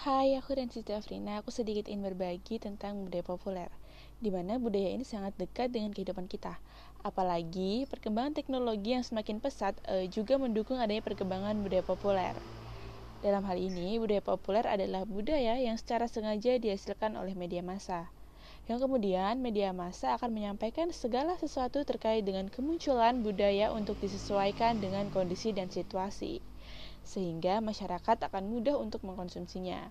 Hai, aku dan Siti Afrina. Aku sedikit ingin berbagi tentang budaya populer, di mana budaya ini sangat dekat dengan kehidupan kita. Apalagi perkembangan teknologi yang semakin pesat e, juga mendukung adanya perkembangan budaya populer. Dalam hal ini, budaya populer adalah budaya yang secara sengaja dihasilkan oleh media massa. Yang kemudian media massa akan menyampaikan segala sesuatu terkait dengan kemunculan budaya untuk disesuaikan dengan kondisi dan situasi sehingga masyarakat akan mudah untuk mengkonsumsinya.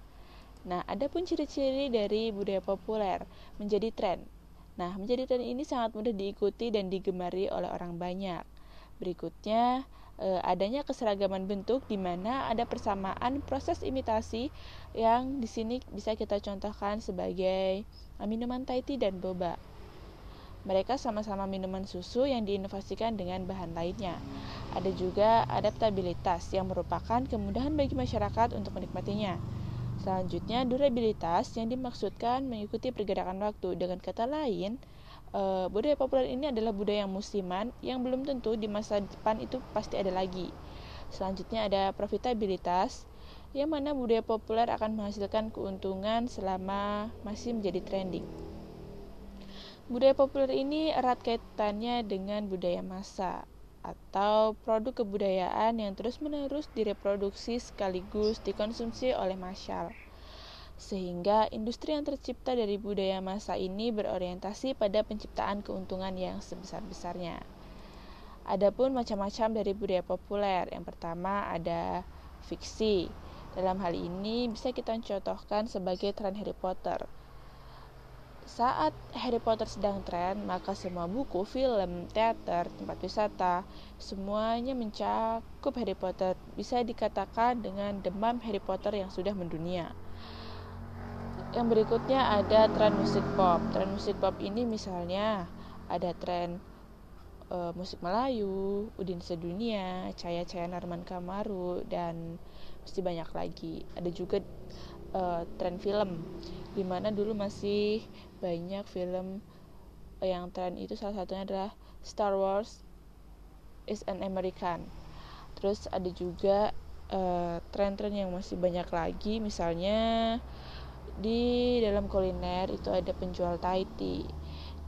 Nah, ada pun ciri-ciri dari budaya populer menjadi tren. Nah, menjadi tren ini sangat mudah diikuti dan digemari oleh orang banyak. Berikutnya, eh, adanya keseragaman bentuk di mana ada persamaan proses imitasi yang di sini bisa kita contohkan sebagai minuman Thai tea dan boba. Mereka sama-sama minuman susu yang diinovasikan dengan bahan lainnya. Ada juga adaptabilitas yang merupakan kemudahan bagi masyarakat untuk menikmatinya. Selanjutnya, durabilitas yang dimaksudkan mengikuti pergerakan waktu. Dengan kata lain, eh, budaya populer ini adalah budaya yang musiman yang belum tentu di masa depan itu pasti ada lagi. Selanjutnya ada profitabilitas yang mana budaya populer akan menghasilkan keuntungan selama masih menjadi trending. Budaya populer ini erat kaitannya dengan budaya massa atau produk kebudayaan yang terus-menerus direproduksi sekaligus dikonsumsi oleh masyarakat. Sehingga industri yang tercipta dari budaya massa ini berorientasi pada penciptaan keuntungan yang sebesar-besarnya. Adapun macam-macam dari budaya populer. Yang pertama ada fiksi. Dalam hal ini bisa kita contohkan sebagai tren Harry Potter saat Harry Potter sedang tren, maka semua buku, film, teater, tempat wisata, semuanya mencakup Harry Potter. Bisa dikatakan dengan demam Harry Potter yang sudah mendunia. Yang berikutnya ada tren musik pop. Tren musik pop ini misalnya ada tren uh, musik Melayu, Udin Sedunia, Caya Caya Narman Kamaru, dan mesti banyak lagi. Ada juga uh, tren film di mana dulu masih banyak film yang tren itu salah satunya adalah Star Wars is an American terus ada juga eh, tren-tren yang masih banyak lagi misalnya di dalam kuliner itu ada penjual Thai tea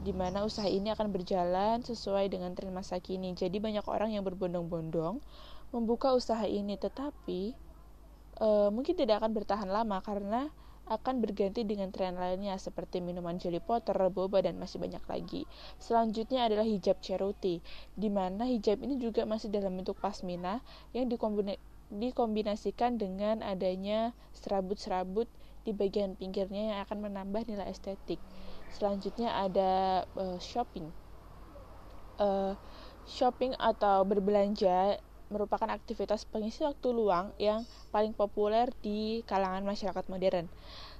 di mana usaha ini akan berjalan sesuai dengan tren masa kini. Jadi banyak orang yang berbondong-bondong membuka usaha ini, tetapi e, mungkin tidak akan bertahan lama karena akan berganti dengan tren lainnya seperti minuman jelly potter, boba, dan masih banyak lagi. Selanjutnya adalah hijab charity, di mana hijab ini juga masih dalam bentuk pasmina yang dikombinasikan dengan adanya serabut-serabut di bagian pinggirnya yang akan menambah nilai estetik. Selanjutnya ada uh, shopping. Uh, shopping atau berbelanja merupakan aktivitas pengisi waktu luang yang paling populer di kalangan masyarakat modern.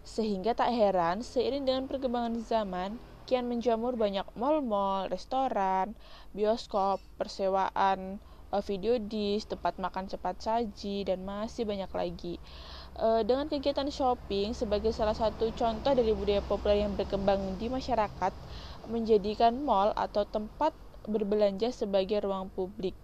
Sehingga tak heran, seiring dengan perkembangan zaman, kian menjamur banyak mal-mal, restoran, bioskop, persewaan, eh, video disc, tempat makan cepat saji, dan masih banyak lagi. Eh, dengan kegiatan shopping sebagai salah satu contoh dari budaya populer yang berkembang di masyarakat, menjadikan mall atau tempat berbelanja sebagai ruang publik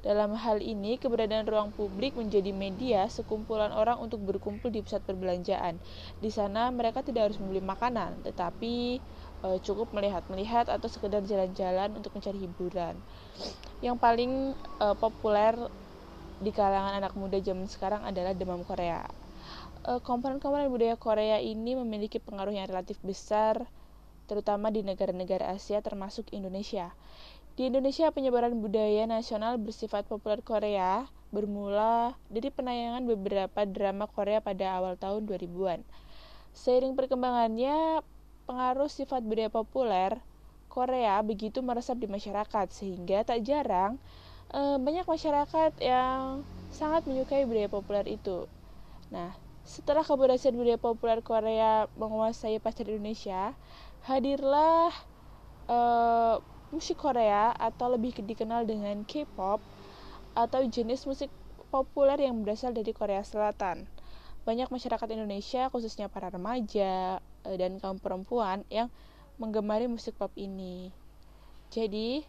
dalam hal ini, keberadaan ruang publik menjadi media sekumpulan orang untuk berkumpul di pusat perbelanjaan. Di sana mereka tidak harus membeli makanan, tetapi e, cukup melihat-melihat atau sekedar jalan-jalan untuk mencari hiburan. Yang paling e, populer di kalangan anak muda zaman sekarang adalah demam Korea. E, komponen-komponen budaya Korea ini memiliki pengaruh yang relatif besar terutama di negara-negara Asia termasuk Indonesia. Di Indonesia, penyebaran budaya nasional bersifat populer Korea bermula dari penayangan beberapa drama Korea pada awal tahun 2000-an. Seiring perkembangannya, pengaruh sifat budaya populer Korea begitu meresap di masyarakat sehingga tak jarang eh, banyak masyarakat yang sangat menyukai budaya populer itu. Nah, setelah keberhasilan budaya populer Korea menguasai pasar Indonesia, hadirlah eh, musik Korea atau lebih dikenal dengan K-pop atau jenis musik populer yang berasal dari Korea Selatan. Banyak masyarakat Indonesia, khususnya para remaja eh, dan kaum perempuan yang menggemari musik pop ini. Jadi,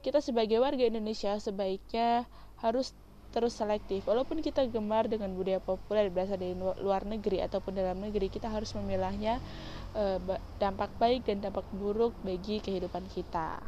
kita sebagai warga Indonesia sebaiknya harus terus selektif. Walaupun kita gemar dengan budaya populer berasal dari luar negeri ataupun dalam negeri, kita harus memilahnya e, dampak baik dan dampak buruk bagi kehidupan kita.